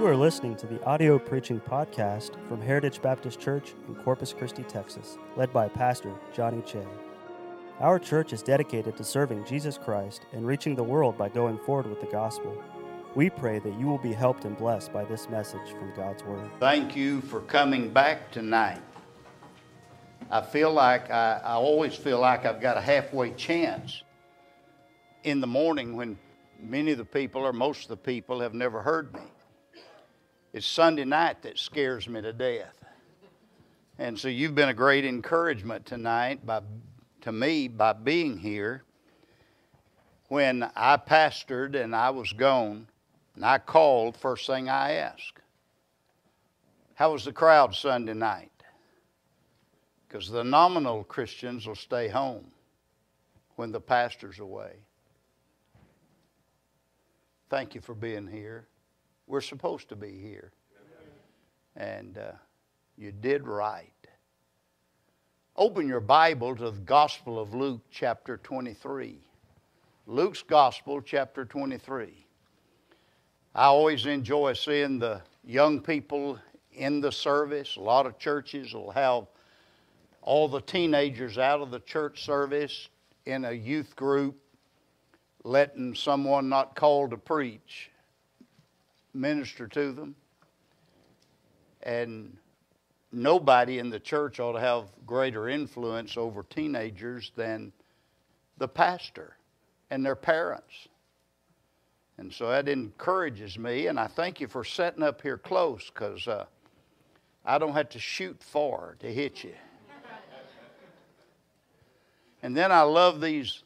You are listening to the audio preaching podcast from Heritage Baptist Church in Corpus Christi, Texas, led by Pastor Johnny Che. Our church is dedicated to serving Jesus Christ and reaching the world by going forward with the gospel. We pray that you will be helped and blessed by this message from God's Word. Thank you for coming back tonight. I feel like I, I always feel like I've got a halfway chance in the morning when many of the people or most of the people have never heard me. It's Sunday night that scares me to death. And so you've been a great encouragement tonight by, to me by being here. When I pastored and I was gone, and I called, first thing I asked, How was the crowd Sunday night? Because the nominal Christians will stay home when the pastor's away. Thank you for being here. We're supposed to be here. And uh, you did right. Open your Bible to the Gospel of Luke, chapter 23. Luke's Gospel, chapter 23. I always enjoy seeing the young people in the service. A lot of churches will have all the teenagers out of the church service in a youth group, letting someone not called to preach minister to them. And nobody in the church ought to have greater influence over teenagers than the pastor and their parents. And so that encourages me, and I thank you for setting up here close because uh, I don't have to shoot far to hit you. and then I love these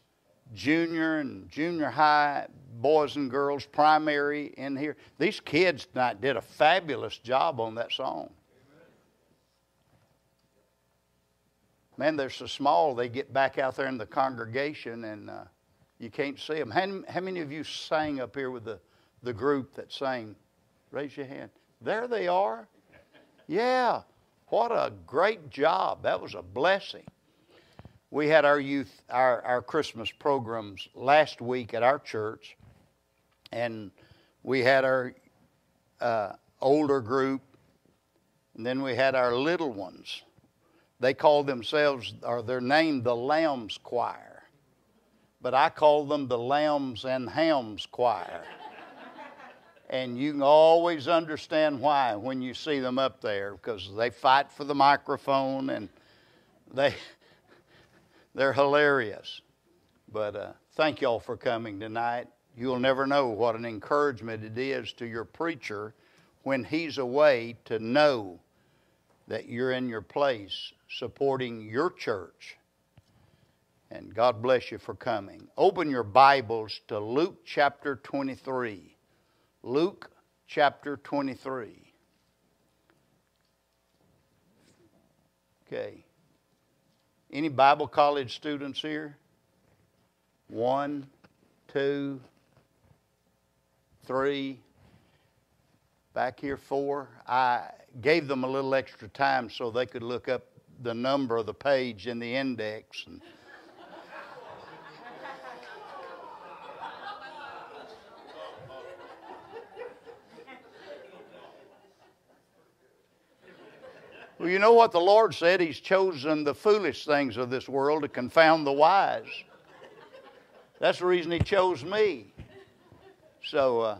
junior and junior high boys and girls, primary in here. These kids tonight did a fabulous job on that song. Man, they're so small, they get back out there in the congregation and uh, you can't see them. How, how, many of you sang up here with the, the group that sang? Raise your hand. There they are. Yeah, what a great job. That was a blessing. We had our youth, our, our Christmas programs last week at our church, and we had our uh, older group, and then we had our little ones. They call themselves, or they're named the Lambs Choir, but I call them the Lambs and Hams Choir. and you can always understand why when you see them up there because they fight for the microphone and they they're hilarious. But uh, thank y'all for coming tonight. You'll never know what an encouragement it is to your preacher when he's away to know that you're in your place supporting your church. And God bless you for coming. Open your Bibles to Luke chapter 23. Luke chapter 23. Okay. Any Bible college students here? One, two, three, back here four. I gave them a little extra time so they could look up the number of the page in the index. And Well, you know what the Lord said? He's chosen the foolish things of this world to confound the wise. That's the reason He chose me. So, uh,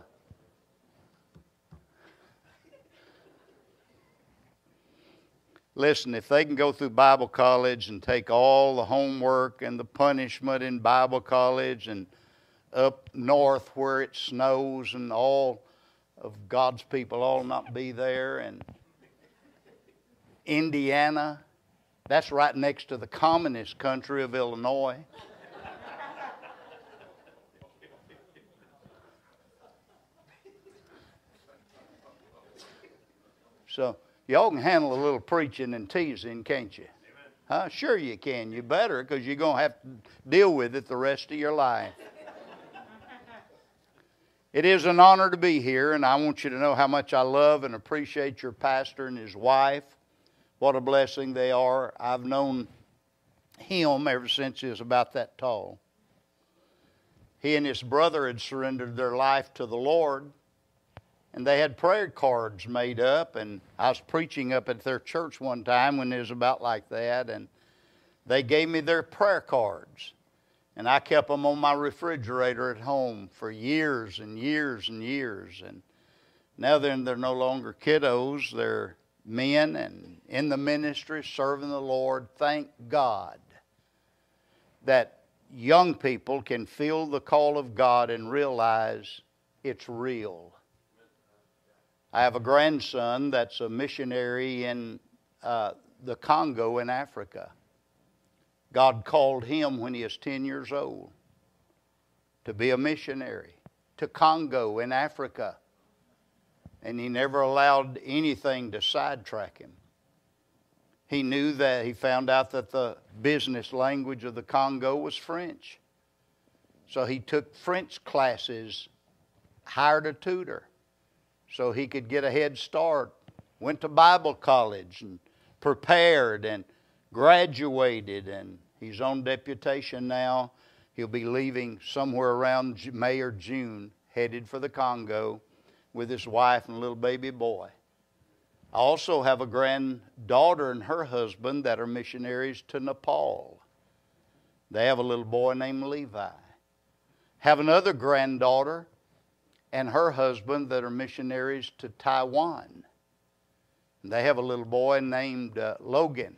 listen, if they can go through Bible college and take all the homework and the punishment in Bible college and up north where it snows and all of God's people all not be there and Indiana, that's right next to the communist country of Illinois. So y'all can handle a little preaching and teasing, can't you? Huh? Sure you can. You better because you're going to have to deal with it the rest of your life. It is an honor to be here, and I want you to know how much I love and appreciate your pastor and his wife. What a blessing they are. I've known him ever since he was about that tall. He and his brother had surrendered their life to the Lord and they had prayer cards made up. And I was preaching up at their church one time when it was about like that, and they gave me their prayer cards. And I kept them on my refrigerator at home for years and years and years. And now then, they're no longer kiddos, they're men and in the ministry serving the Lord. Thank God that young people can feel the call of God and realize it's real. I have a grandson that's a missionary in uh, the Congo in Africa. God called him when he was 10 years old to be a missionary to Congo in Africa. And he never allowed anything to sidetrack him. He knew that he found out that the business language of the Congo was French. So he took French classes, hired a tutor so he could get a head start. Went to Bible college and prepared and graduated, and he's on deputation now. He'll be leaving somewhere around May or June, headed for the Congo with his wife and little baby boy. I also have a granddaughter and her husband that are missionaries to Nepal. They have a little boy named Levi. Have another granddaughter and her husband that are missionaries to Taiwan. They have a little boy named uh, Logan.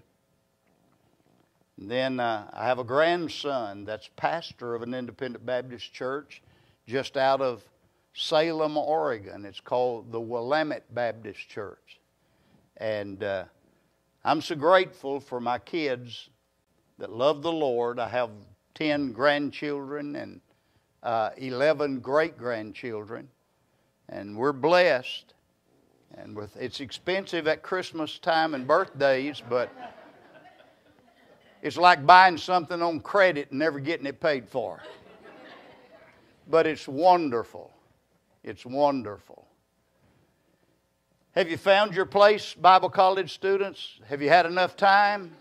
And then uh, I have a grandson that's pastor of an independent Baptist church just out of Salem, Oregon. It's called the Willamette Baptist Church. And uh, I'm so grateful for my kids that love the Lord. I have 10 grandchildren and uh, 11 great grandchildren, and we're blessed. And with, it's expensive at Christmas time and birthdays, but it's like buying something on credit and never getting it paid for. But it's wonderful. It's wonderful. Have you found your place, Bible college students? Have you had enough time?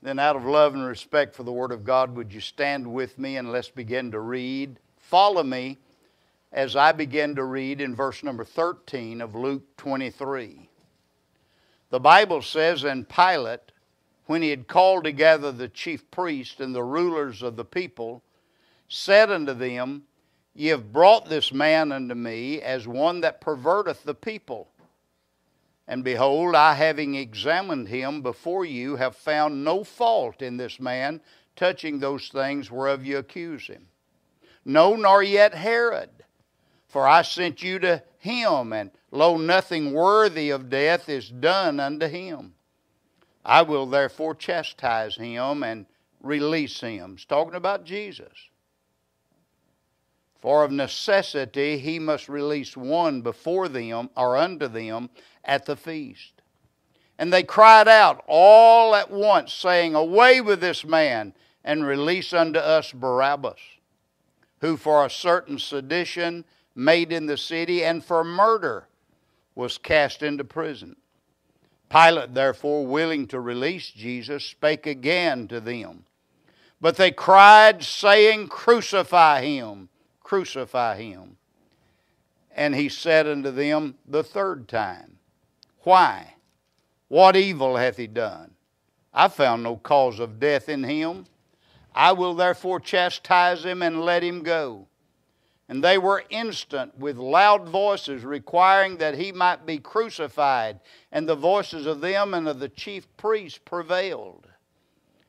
Then, out of love and respect for the Word of God, would you stand with me and let's begin to read? Follow me as I begin to read in verse number 13 of Luke 23. The Bible says, And Pilate, when he had called together the chief priests and the rulers of the people, said unto them, Ye have brought this man unto me as one that perverteth the people. And behold, I, having examined him before you, have found no fault in this man touching those things whereof you accuse him. No, nor yet Herod. For I sent you to him, and lo, nothing worthy of death is done unto him. I will therefore chastise him and release him. It's talking about Jesus. For of necessity he must release one before them or unto them at the feast. And they cried out all at once, saying, Away with this man, and release unto us Barabbas, who for a certain sedition made in the city and for murder was cast into prison. Pilate, therefore, willing to release Jesus, spake again to them. But they cried, saying, Crucify him, crucify him. And he said unto them the third time, why? What evil hath he done? I found no cause of death in him. I will therefore chastise him and let him go. And they were instant with loud voices, requiring that he might be crucified. And the voices of them and of the chief priests prevailed.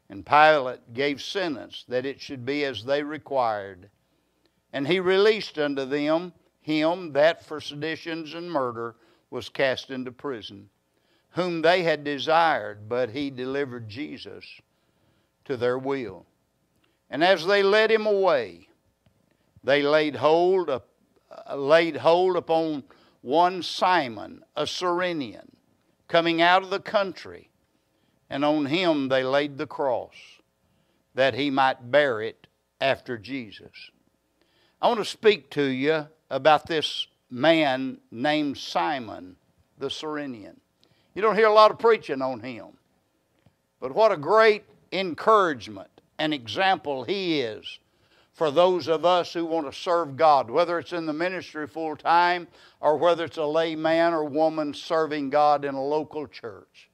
And Pilate gave sentence that it should be as they required. And he released unto them him that for seditions and murder was cast into prison, whom they had desired, but he delivered Jesus to their will. And as they led him away, they laid hold, uh, laid hold upon one Simon, a Cyrenian, coming out of the country, and on him they laid the cross, that he might bear it after Jesus. I want to speak to you about this man named Simon the Cyrenian. You don't hear a lot of preaching on him. But what a great encouragement and example he is for those of us who want to serve God, whether it's in the ministry full time or whether it's a layman or woman serving God in a local church.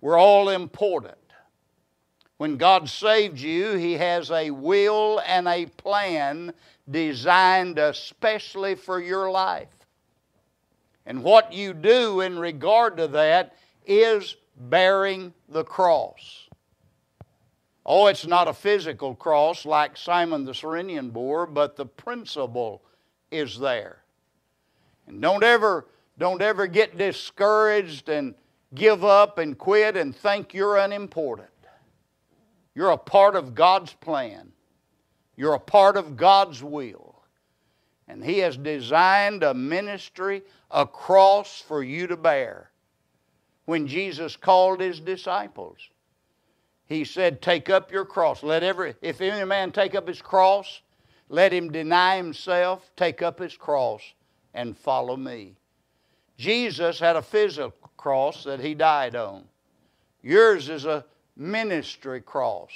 We're all important. When God saved you, He has a will and a plan designed especially for your life. And what you do in regard to that is bearing the cross. Oh, it's not a physical cross like Simon the Cyrenian bore, but the principle is there. And don't ever, don't ever get discouraged and give up and quit and think you're unimportant. You're a part of God's plan. You're a part of God's will. And He has designed a ministry, a cross for you to bear. When Jesus called His disciples, he said, Take up your cross. Let every, if any man take up his cross, let him deny himself, take up his cross, and follow me. Jesus had a physical cross that he died on. Yours is a ministry cross,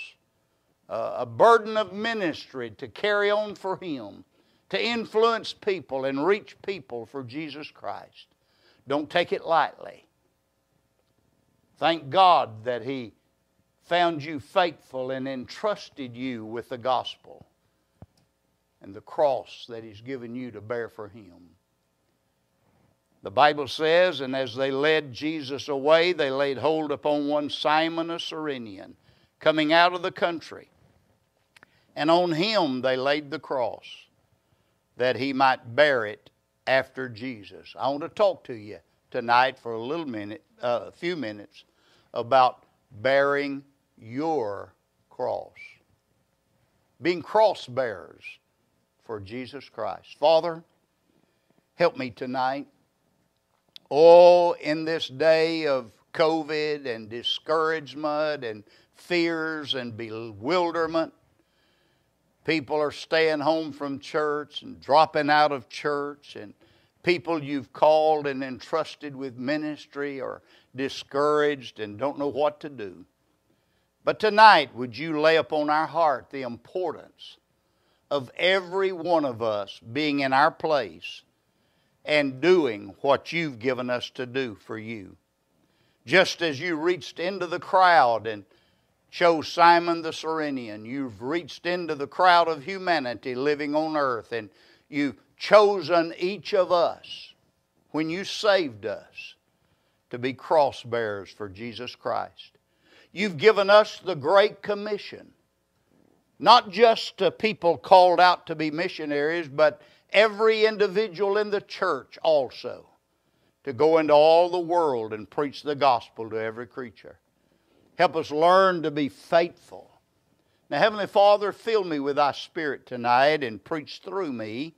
a burden of ministry to carry on for him, to influence people and reach people for Jesus Christ. Don't take it lightly. Thank God that he found you faithful and entrusted you with the gospel and the cross that He's given you to bear for Him. The Bible says, and as they led Jesus away, they laid hold upon one Simon a Cyrenian, coming out of the country. And on him they laid the cross, that he might bear it after Jesus. I want to talk to you tonight for a little minute, uh, a few minutes, about bearing your cross. Being cross bearers for Jesus Christ. Father, help me tonight. Oh, in this day of COVID and discouragement and fears and bewilderment, people are staying home from church and dropping out of church, and people you've called and entrusted with ministry are discouraged and don't know what to do. But tonight, would you lay upon our heart the importance of every one of us being in our place and doing what you've given us to do for you? Just as you reached into the crowd and chose Simon the Cyrenian, you've reached into the crowd of humanity living on earth and you've chosen each of us when you saved us to be cross bearers for Jesus Christ. You've given us the Great Commission. Not just to people called out to be missionaries, but every individual in the church also to go into all the world and preach the gospel to every creature. Help us learn to be faithful. Now, Heavenly Father, fill me with thy Spirit tonight and preach through me.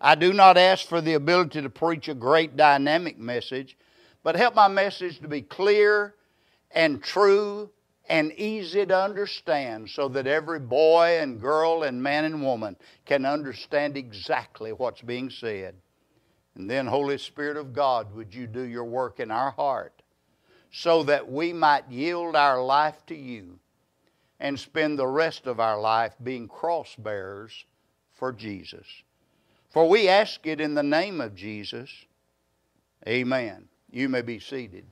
I do not ask for the ability to preach a great dynamic message, but help my message to be clear and true and easy to understand so that every boy and girl and man and woman can understand exactly what's being said. And then, Holy Spirit of God, would you do your work in our heart so that we might yield our life to you and spend the rest of our life being cross bearers for Jesus. For we ask it in the name of Jesus. Amen. You may be seated.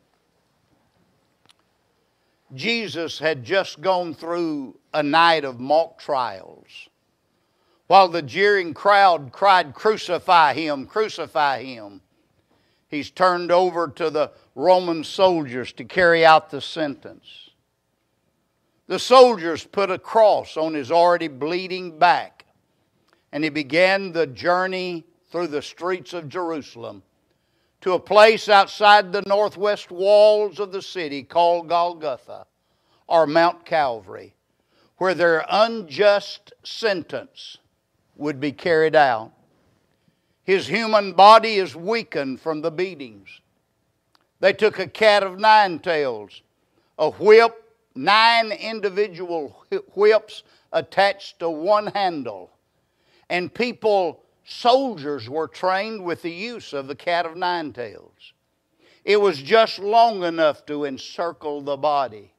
Jesus had just gone through a night of mock trials. While the jeering crowd cried, Crucify him, crucify him, he's turned over to the Roman soldiers to carry out the sentence. The soldiers put a cross on his already bleeding back, and he began the journey through the streets of Jerusalem to a place outside the northwest walls of the city called Golgotha or Mount Calvary, where their unjust sentence would be carried out. His human body is weakened from the beatings. They took a cat of nine tails, a whip, nine individual whips attached to one handle, and people soldiers were trained with the use of the cat of nine tails. It was just long enough to encircle the body.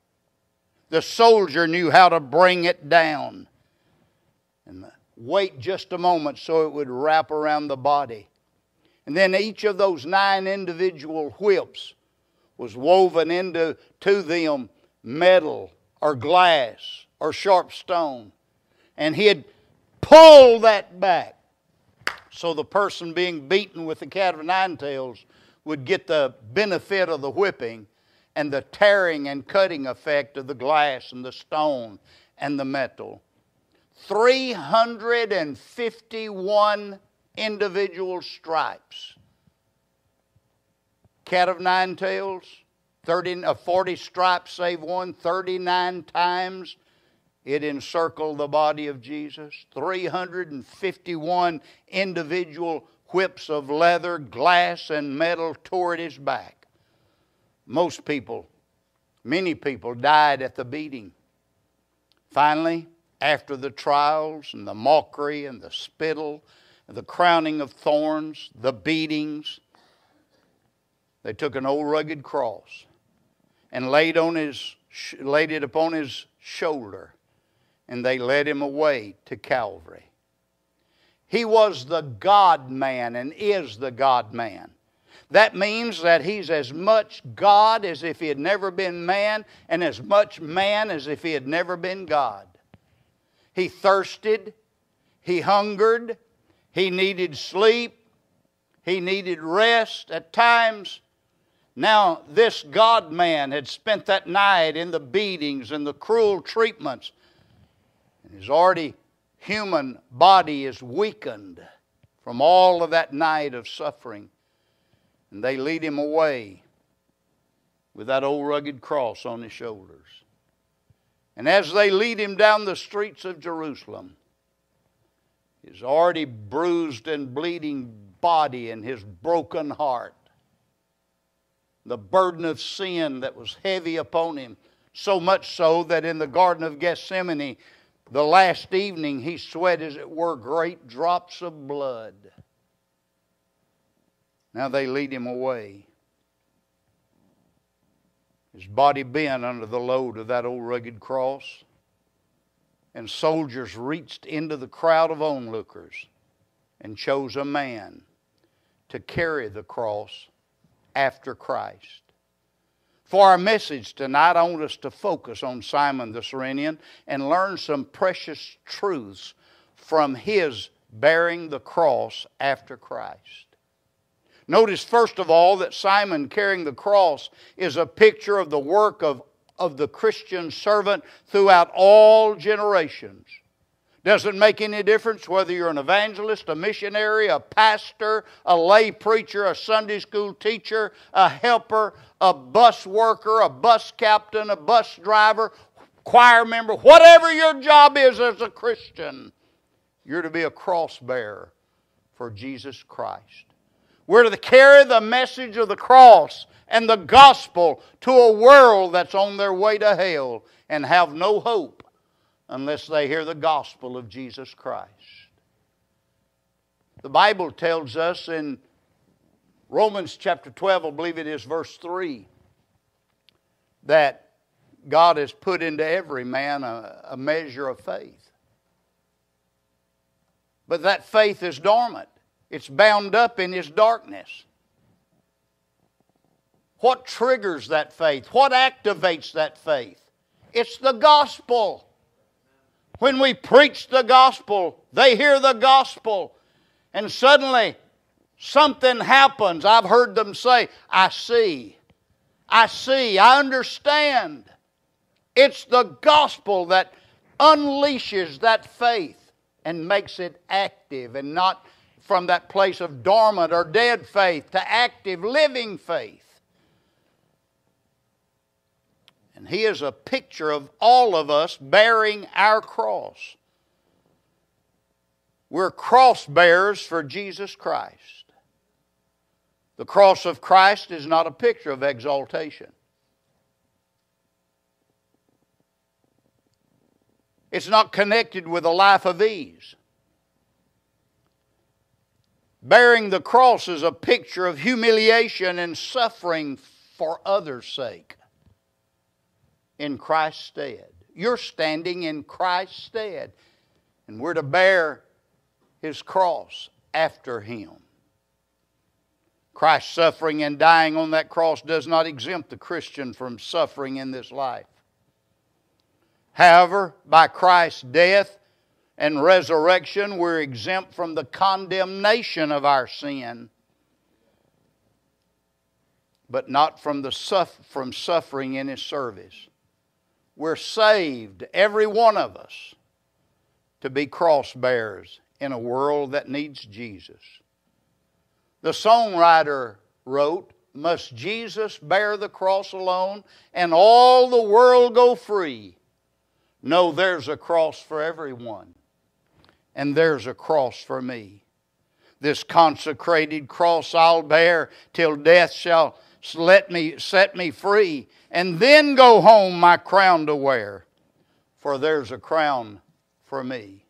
The soldier knew how to bring it down. and wait just a moment so it would wrap around the body. And then each of those nine individual whips was woven into to them metal or glass or sharp stone. And he'd pull that back so the person being beaten with the cat of nine tails would get the benefit of the whipping and the tearing and cutting effect of the glass and the stone and the metal. 351 individual stripes. Cat of nine tails, 30, uh, 40 stripes save one, 39 times it encircled the body of Jesus. 351 individual whips of leather, glass, and metal tore at his back. Most people, many people died at the beating. Finally, after the trials and the mockery and the spittle, and the crowning of thorns, the beatings, they took an old rugged cross and laid, on his, laid it upon his shoulder, and they led him away to Calvary. He was the God man and is the God man. That means that he's as much God as if he had never been man, and as much man as if he had never been God. He thirsted, he hungered, he needed sleep, he needed rest at times. Now, this God man had spent that night in the beatings and the cruel treatments, and his already human body is weakened from all of that night of suffering. And they lead him away with that old rugged cross on his shoulders. And as they lead him down the streets of Jerusalem, his already bruised and bleeding body and his broken heart, the burden of sin that was heavy upon him, so much so that in the Garden of Gethsemane, the last evening he sweat, as it were, great drops of blood. Now they lead him away. His body bent under the load of that old rugged cross. And soldiers reached into the crowd of onlookers and chose a man to carry the cross after Christ. For our message tonight, I want us to focus on Simon the Cyrenian and learn some precious truths from his bearing the cross after Christ. Notice, first of all, that Simon carrying the cross is a picture of the work of, of the Christian servant throughout all generations. Doesn't make any difference whether you're an evangelist, a missionary, a pastor, a lay preacher, a Sunday school teacher, a helper, a bus worker, a bus captain, a bus driver, choir member, whatever your job is as a Christian, you're to be a cross bearer for Jesus Christ. We're to carry the message of the cross and the gospel to a world that's on their way to hell and have no hope unless they hear the gospel of Jesus Christ. The Bible tells us in Romans chapter 12, I believe it is verse 3, that God has put into every man a, a measure of faith. But that faith is dormant, it's bound up in his darkness. What triggers that faith? What activates that faith? It's the gospel. When we preach the gospel, they hear the gospel, and suddenly something happens. I've heard them say, I see, I see, I understand. It's the gospel that unleashes that faith and makes it active and not from that place of dormant or dead faith to active, living faith. And he is a picture of all of us bearing our cross. We're cross bearers for Jesus Christ. The cross of Christ is not a picture of exaltation. It's not connected with a life of ease. Bearing the cross is a picture of humiliation and suffering for others' sake in Christ's stead. You're standing in Christ's stead. And we're to bear his cross after him. Christ's suffering and dying on that cross does not exempt the Christian from suffering in this life. However, by Christ's death and resurrection, we're exempt from the condemnation of our sin, but not from, the from suffering in His service. We're saved, every one of us, to be cross bearers in a world that needs Jesus. The songwriter wrote, Must Jesus bear the cross alone and all the world go free? No, there's a cross for everyone, and there's a cross for me. This consecrated cross I'll bear till death shall let me set me free, and then go home my crown to wear. For there's a crown for me.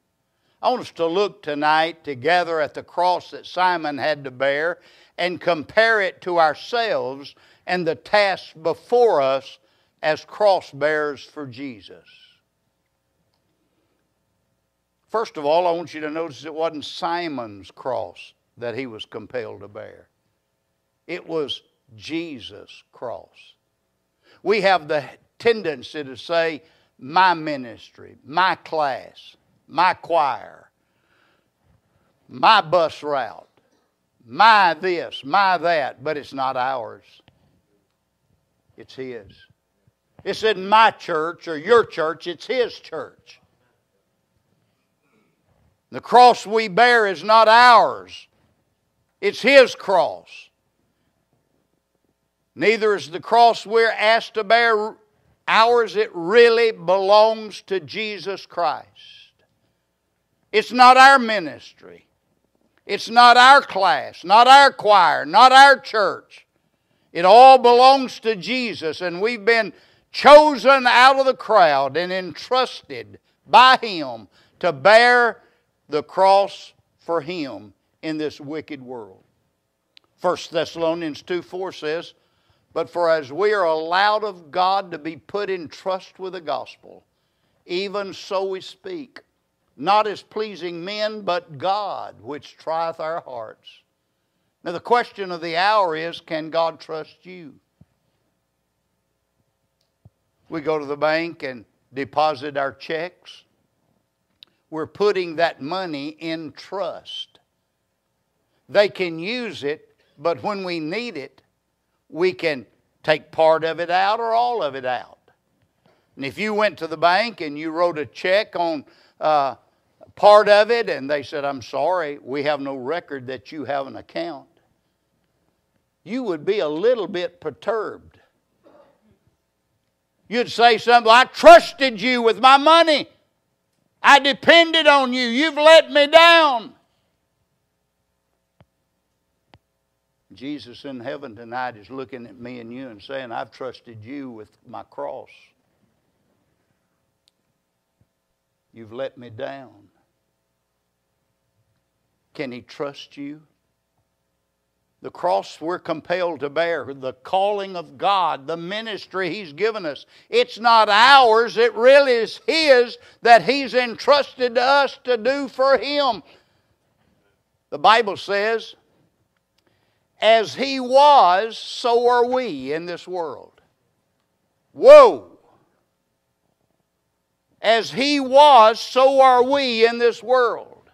I want us to look tonight together at the cross that Simon had to bear and compare it to ourselves and the task before us as cross bearers for Jesus. First of all, I want you to notice it wasn't Simon's cross that he was compelled to bear, it was Jesus' cross. We have the tendency to say, my ministry, my class, my choir, my bus route, my this, my that, but it's not ours. It's His. It's in my church or your church, it's His church. The cross we bear is not ours, it's His cross. Neither is the cross we're asked to bear ours, it really belongs to Jesus Christ. It's not our ministry. It's not our class, not our choir, not our church. It all belongs to Jesus, and we've been chosen out of the crowd and entrusted by Him to bear the cross for Him in this wicked world. 1 Thessalonians 2 4 says, But for as we are allowed of God to be put in trust with the gospel, even so we speak not as pleasing men, but God, which trieth our hearts. Now, the question of the hour is can God trust you? We go to the bank and deposit our checks. We're putting that money in trust. They can use it, but when we need it, we can take part of it out or all of it out. And if you went to the bank and you wrote a check on uh, part of it, and they said, I'm sorry, we have no record that you have an account, you would be a little bit perturbed. You'd say something, I trusted you with my money. I depended on you. You've let me down. Jesus in heaven tonight is looking at me and you and saying, I've trusted you with my cross. You've let me down. Can He trust you? The cross we're compelled to bear, the calling of God, the ministry He's given us. It's not ours, it really is His that He's entrusted to us to do for Him. The Bible says, as He was, so are we in this world. Whoa! As He was, so are we in this world.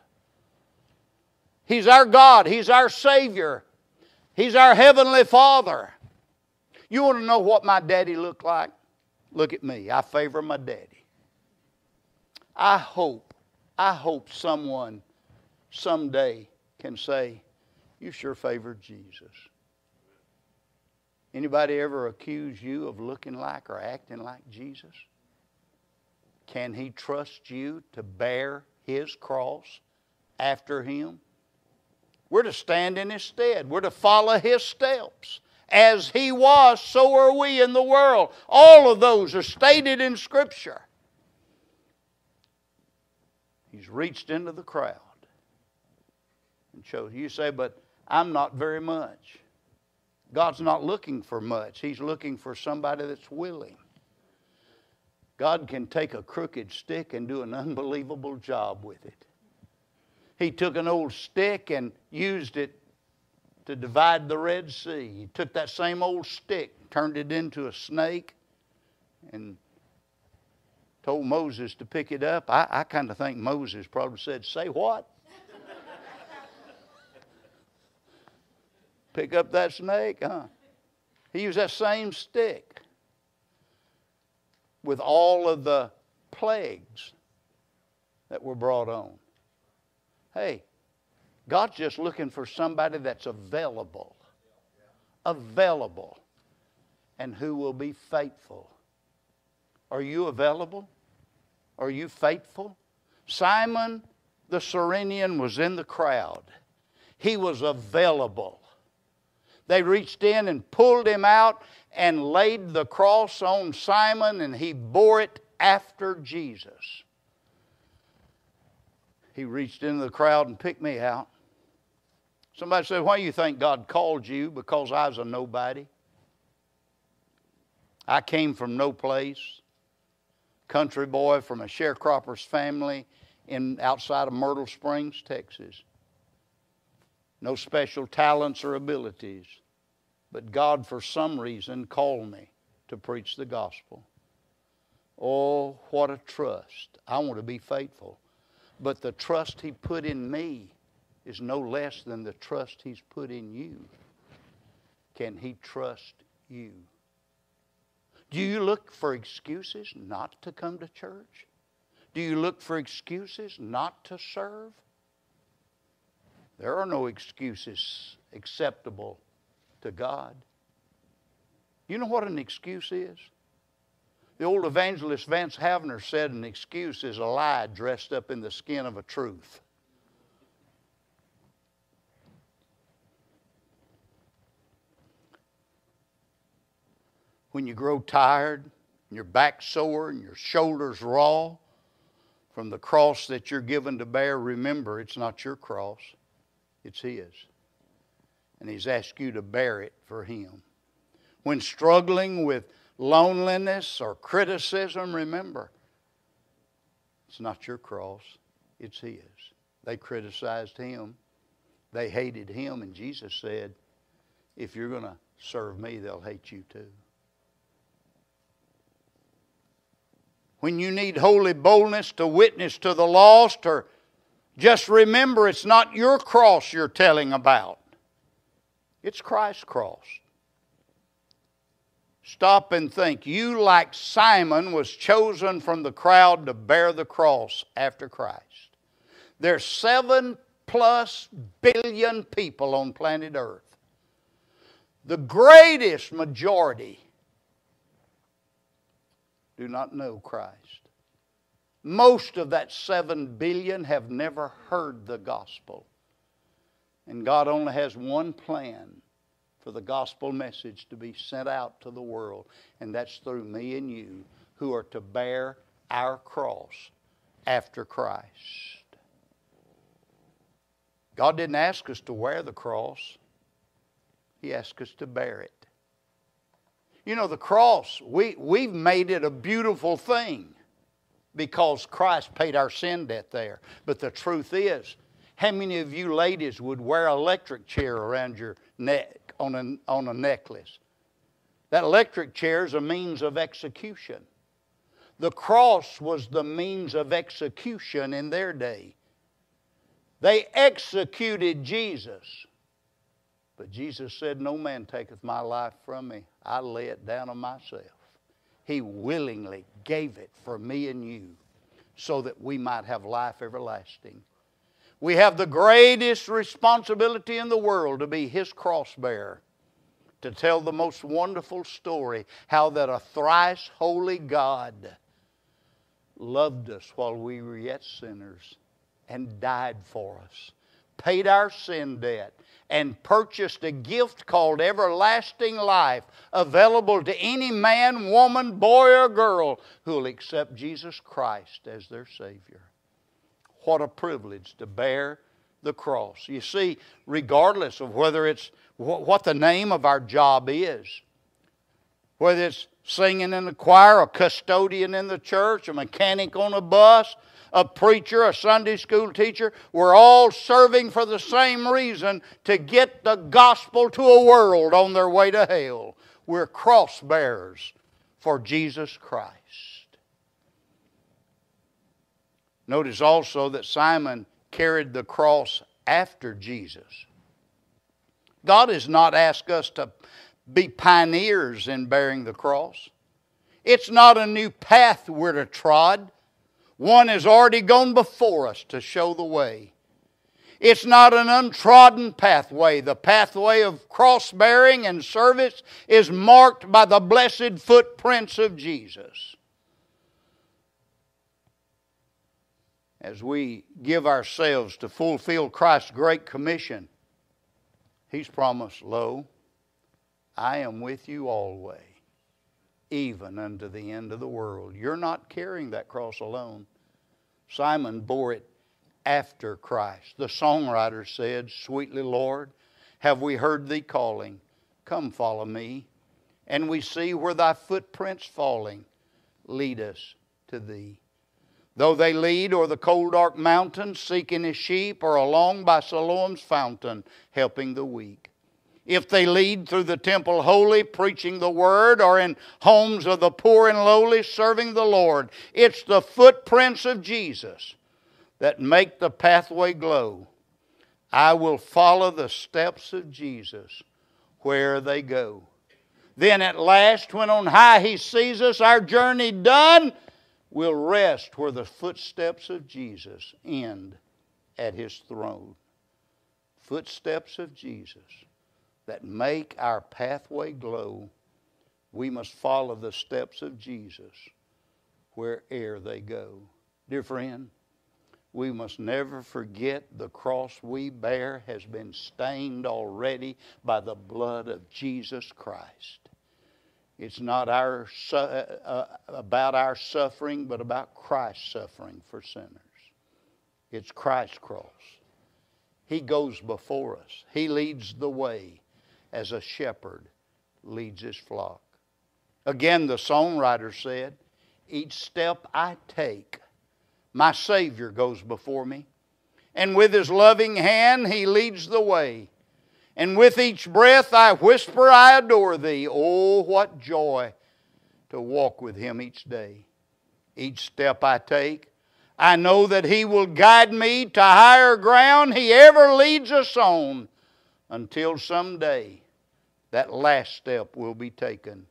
He's our God, He's our Savior, He's our Heavenly Father. You want to know what my daddy looked like? Look at me. I favor my daddy. I hope, I hope someone someday can say, You sure favored Jesus. Anybody ever accuse you of looking like or acting like Jesus? Can he trust you to bear his cross after him? We're to stand in His stead. We're to follow His steps. As He was, so are we in the world. All of those are stated in Scripture. He's reached into the crowd and chose. You say, but I'm not very much. God's not looking for much, He's looking for somebody that's willing. God can take a crooked stick and do an unbelievable job with it. He took an old stick and used it to divide the Red Sea. He took that same old stick, turned it into a snake, and told Moses to pick it up. I, I kind of think Moses probably said, Say what? Pick up that snake, huh? He used that same stick with all of the plagues that were brought on. Hey, God's just looking for somebody that's available. Available. And who will be faithful. Are you available? Are you faithful? Simon the Cyrenian was in the crowd. He was available. They reached in and pulled him out and laid the cross on Simon, and he bore it after Jesus. He reached into the crowd and picked me out. Somebody said, Why do you think God called you? Because I was a nobody. I came from no place. Country boy from a sharecropper's family in outside of Myrtle Springs, Texas. No special talents or abilities. But God, for some reason, called me to preach the gospel. Oh, what a trust. I want to be faithful. But the trust He put in me is no less than the trust He's put in you. Can He trust you? Do you look for excuses not to come to church? Do you look for excuses not to serve? There are no excuses acceptable to God. You know what an excuse is? The old evangelist Vance Havner said an excuse is a lie dressed up in the skin of a truth. when you grow tired, and your back sore, and your shoulders raw from the cross that you're given to bear, remember it's not your cross, it's His. And He's asked you to bear it for Him. When struggling with loneliness or criticism, remember it's not your cross, it's His. They criticized Him, they hated Him, and Jesus said, If you're going to serve me, they'll hate you too. when you need holy boldness to witness to the lost, or just remember it's not your cross you're telling about, it's Christ's cross. Stop and think. You, like Simon, was chosen from the crowd to bear the cross after Christ. There's seven plus billion people on planet Earth. The greatest majority do not know Christ. Most of that 7 billion have never heard the gospel. And God only has one plan for the gospel message to be sent out to the world, and that's through me and you who are to bear our cross after Christ. God didn't ask us to wear the cross, He asked us to bear it. You know, the cross, we, we've made it a beautiful thing because Christ paid our sin debt there. But the truth is, how many of you ladies would wear an electric chair around your neck on a, on a necklace? That electric chair is a means of execution. The cross was the means of execution in their day. They executed Jesus. But Jesus said, No man taketh my life from me. I lay it down on myself. He willingly gave it for me and you so that we might have life everlasting. We have the greatest responsibility in the world to be His cross bearer, to tell the most wonderful story how that a thrice holy God loved us while we were yet sinners and died for us, paid our sin debt, and purchased a gift called everlasting life, available to any man, woman, boy, or girl who will accept Jesus Christ as their Savior. What a privilege to bear the cross. You see, regardless of whether it's what the name of our job is, whether it's singing in the choir, a custodian in the church, a mechanic on a bus, a preacher, a Sunday school teacher, we're all serving for the same reason to get the gospel to a world on their way to hell. We're cross bearers for Jesus Christ. Notice also that Simon carried the cross after Jesus. God has not asked us to be pioneers in bearing the cross. It's not a new path we're to trod. One has already gone before us to show the way. It's not an untrodden pathway. The pathway of cross bearing and service is marked by the blessed footprints of Jesus. As we give ourselves to fulfill Christ's great commission, He's promised, Lo, I am with you always, even unto the end of the world. You're not carrying that cross alone. Simon bore it after Christ. The songwriter said, Sweetly, Lord, have we heard thee calling? Come follow me. And we see where thy footprints falling lead us to thee. Though they lead o'er the cold dark mountains, seeking his sheep, or along by Siloam's fountain, helping the weak if they lead through the temple holy, preaching the word, or in homes of the poor and lowly, serving the Lord. It's the footprints of Jesus that make the pathway glow. I will follow the steps of Jesus where they go. Then at last, when on high he sees us, our journey done, we'll rest where the footsteps of Jesus end at his throne. Footsteps of Jesus that make our pathway glow, we must follow the steps of Jesus where'er they go. Dear friend, we must never forget the cross we bear has been stained already by the blood of Jesus Christ. It's not our, uh, uh, about our suffering, but about Christ's suffering for sinners. It's Christ's cross. He goes before us, He leads the way as a shepherd leads his flock. Again, the songwriter said, Each step I take, my Savior goes before me. And with his loving hand, he leads the way. And with each breath I whisper, I adore thee. Oh, what joy to walk with him each day. Each step I take, I know that he will guide me to higher ground he ever leads us on until someday that last step will be taken.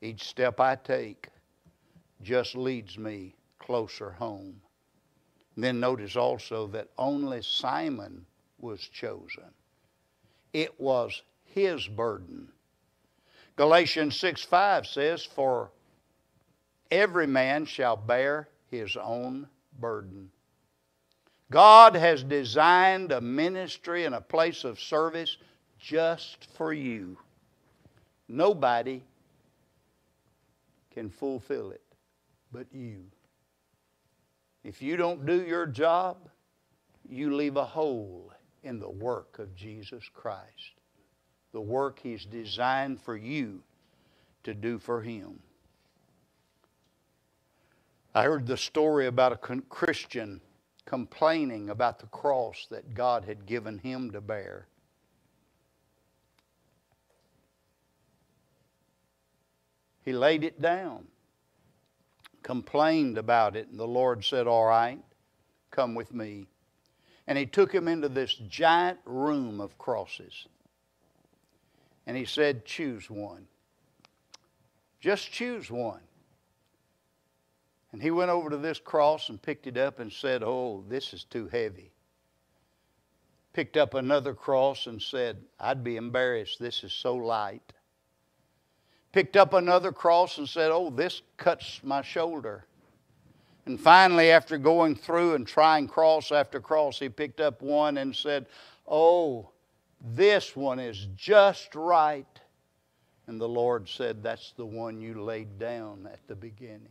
Each step I take just leads me closer home. Then notice also that only Simon was chosen. It was his burden. Galatians 6 5 says, For every man shall bear his own burden. God has designed a ministry and a place of service just for you. Nobody can fulfill it but you. If you don't do your job, you leave a hole in the work of Jesus Christ, the work He's designed for you to do for Him. I heard the story about a Christian complaining about the cross that God had given him to bear. He laid it down, complained about it, and the Lord said, All right, come with me. And he took him into this giant room of crosses. And he said, Choose one. Just choose one. And he went over to this cross and picked it up and said, Oh, this is too heavy. Picked up another cross and said, I'd be embarrassed. This is so light picked up another cross and said, Oh, this cuts my shoulder. And finally, after going through and trying cross after cross, he picked up one and said, Oh, this one is just right. And the Lord said, That's the one you laid down at the beginning.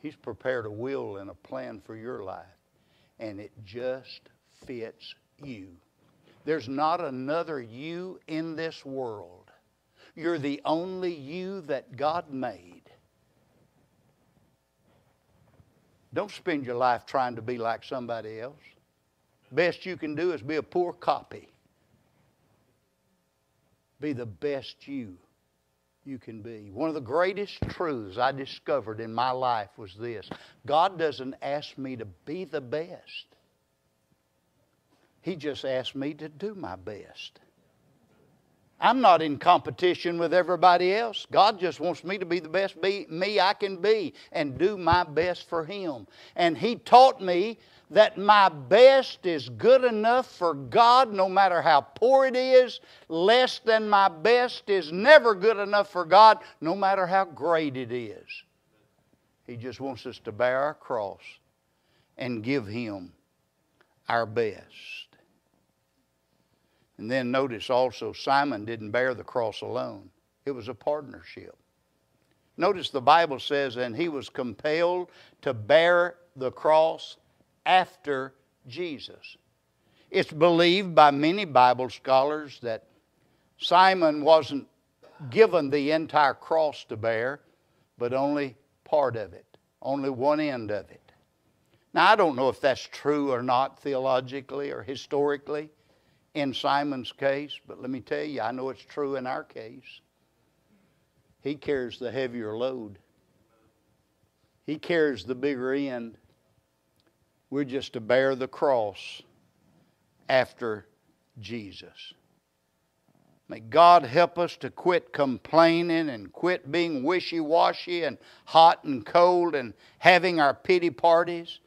He's prepared a will and a plan for your life, and it just fits you. There's not another you in this world. You're the only you that God made. Don't spend your life trying to be like somebody else. Best you can do is be a poor copy. Be the best you you can be. One of the greatest truths I discovered in my life was this God doesn't ask me to be the best, He just asked me to do my best. I'm not in competition with everybody else. God just wants me to be the best be, me I can be and do my best for Him. And He taught me that my best is good enough for God no matter how poor it is. Less than my best is never good enough for God no matter how great it is. He just wants us to bear our cross and give Him our best. And then notice also, Simon didn't bear the cross alone, it was a partnership. Notice the Bible says, and he was compelled to bear the cross after Jesus. It's believed by many Bible scholars that Simon wasn't given the entire cross to bear, but only part of it, only one end of it. Now, I don't know if that's true or not theologically or historically in Simon's case, but let me tell you, I know it's true in our case. He carries the heavier load, he carries the bigger end. We're just to bear the cross after Jesus. May God help us to quit complaining and quit being wishy washy and hot and cold and having our pity parties.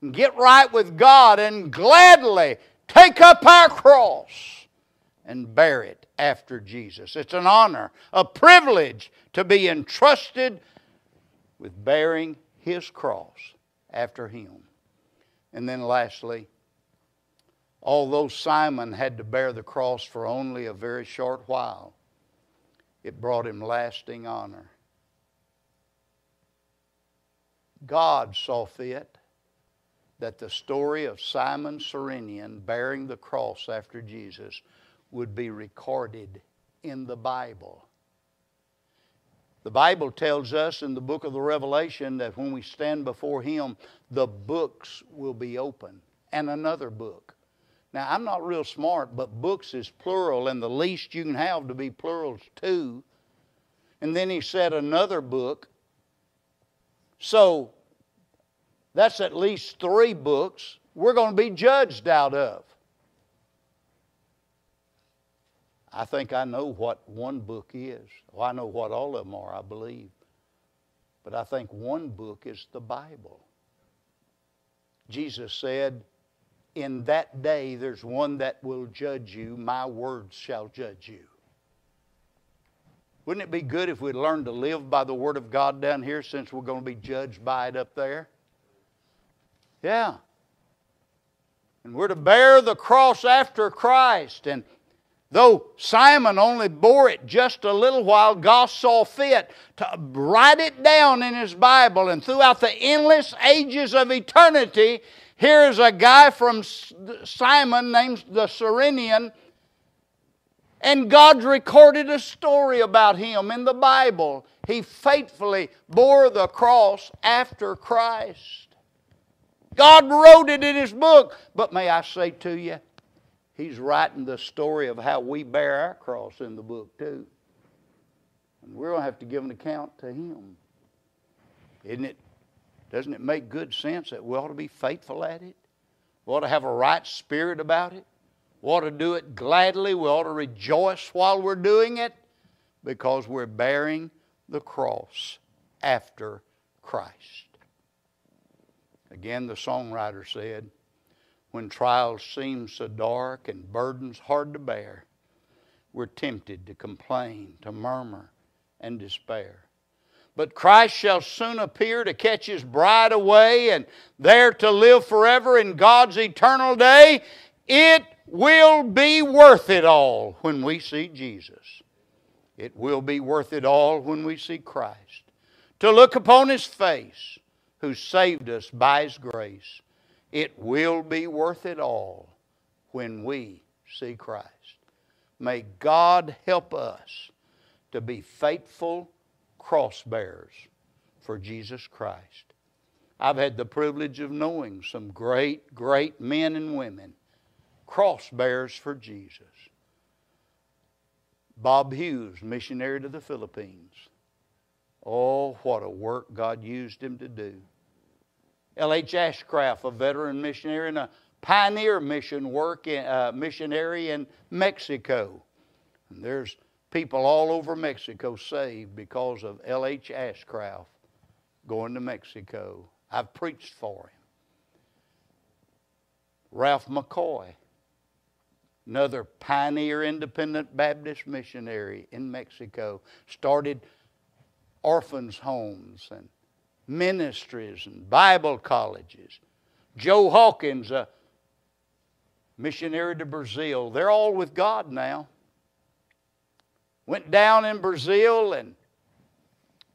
And get right with God and gladly take up our cross and bear it after Jesus. It's an honor, a privilege to be entrusted with bearing His cross after Him. And then lastly, although Simon had to bear the cross for only a very short while, it brought him lasting honor. God saw fit that the story of Simon Cyrenian bearing the cross after Jesus would be recorded in the Bible. The Bible tells us in the book of the Revelation that when we stand before Him, the books will be open, and another book. Now, I'm not real smart, but books is plural, and the least you can have to be plural is two. And then He said another book. So, that's at least three books we're going to be judged out of. I think I know what one book is. Well, I know what all of them are, I believe. But I think one book is the Bible. Jesus said, In that day there's one that will judge you, my words shall judge you. Wouldn't it be good if we'd learned to live by the Word of God down here since we're going to be judged by it up there? Yeah. And we're to bear the cross after Christ. And Though Simon only bore it just a little while, God saw fit to write it down in his Bible. And throughout the endless ages of eternity, here's a guy from Simon named the Cyrenian, and God's recorded a story about him in the Bible. He faithfully bore the cross after Christ. God wrote it in his book. But may I say to you, He's writing the story of how we bear our cross in the book, too. And we're going to have to give an account to Him. Isn't it? Doesn't it make good sense that we ought to be faithful at it? We ought to have a right spirit about it. We ought to do it gladly. We ought to rejoice while we're doing it because we're bearing the cross after Christ. Again, the songwriter said, when trials seem so dark and burdens hard to bear, we're tempted to complain, to murmur, and despair. But Christ shall soon appear to catch his bride away and there to live forever in God's eternal day. It will be worth it all when we see Jesus. It will be worth it all when we see Christ. To look upon his face, who saved us by his grace it will be worth it all when we see Christ. May God help us to be faithful cross bearers for Jesus Christ. I've had the privilege of knowing some great, great men and women, cross bearers for Jesus. Bob Hughes, missionary to the Philippines. Oh, what a work God used him to do. L.H. Ashcraft, a veteran missionary and a pioneer mission work in, uh, missionary in Mexico. And there's people all over Mexico saved because of L.H. Ashcraft going to Mexico. I've preached for him. Ralph McCoy, another pioneer independent Baptist missionary in Mexico, started orphans' homes and ministries and Bible colleges. Joe Hawkins, a missionary to Brazil, they're all with God now. Went down in Brazil and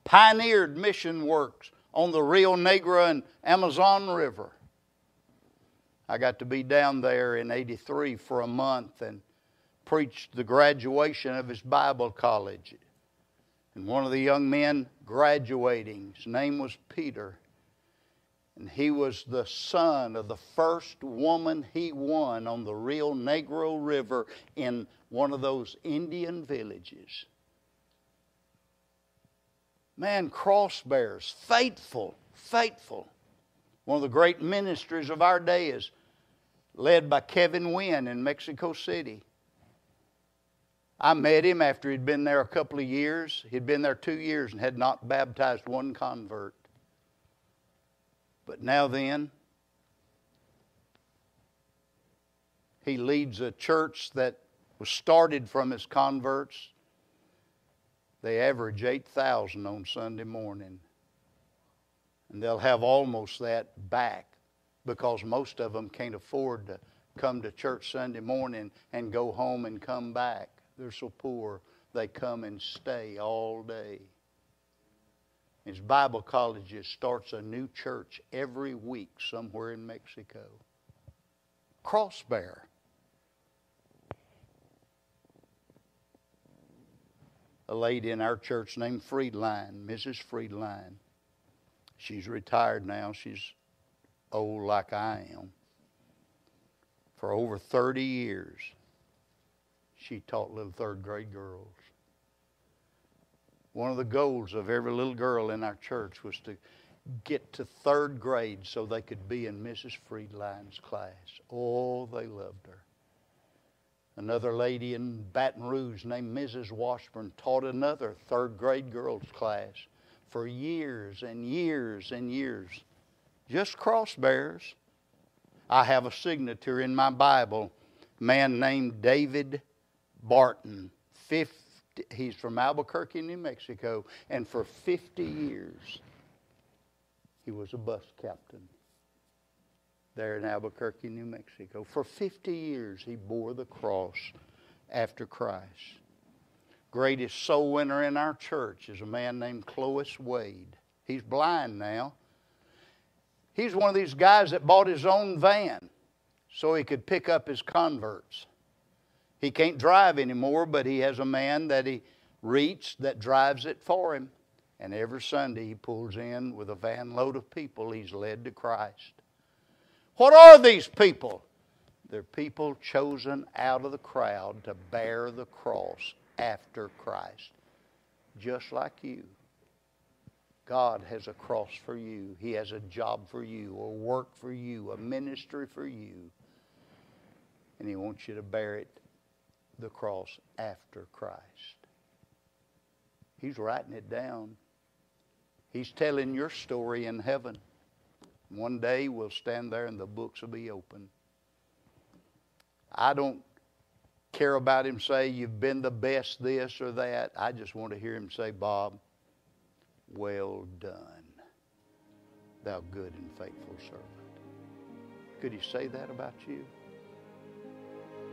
pioneered mission works on the Rio Negro and Amazon River. I got to be down there in 83 for a month and preached the graduation of his Bible college. And one of the young men graduating, his name was Peter. And he was the son of the first woman he won on the Rio Negro River in one of those Indian villages. Man, cross bearers, faithful, faithful. One of the great ministries of our day is led by Kevin Wynn in Mexico City. I met him after he'd been there a couple of years. He'd been there two years and had not baptized one convert. But now then, he leads a church that was started from his converts. They average 8,000 on Sunday morning. And they'll have almost that back because most of them can't afford to come to church Sunday morning and go home and come back. They're so poor, they come and stay all day. His Bible colleges starts a new church every week somewhere in Mexico. Crossbear. A lady in our church named Friedline, Mrs. Friedline. She's retired now. She's old like I am. For over 30 years, she taught little third grade girls. One of the goals of every little girl in our church was to get to third grade so they could be in Mrs. Friedline's class. Oh, they loved her. Another lady in Baton Rouge named Mrs. Washburn taught another third grade girls class for years and years and years. Just cross bears. I have a signature in my Bible, man named David Barton. 50, he's from Albuquerque, New Mexico, and for 50 years he was a bus captain there in Albuquerque, New Mexico. For 50 years he bore the cross after Christ. Greatest soul winner in our church is a man named Clovis Wade. He's blind now. He's one of these guys that bought his own van so he could pick up his converts. He can't drive anymore, but he has a man that he reached that drives it for him. And every Sunday he pulls in with a van load of people he's led to Christ. What are these people? They're people chosen out of the crowd to bear the cross after Christ, just like you. God has a cross for you. He has a job for you, a work for you, a ministry for you. And He wants you to bear it the cross after Christ. He's writing it down. He's telling your story in heaven. One day we'll stand there and the books will be open. I don't care about him say you've been the best this or that. I just want to hear him say, Bob, well done, thou good and faithful servant. Could he say that about you?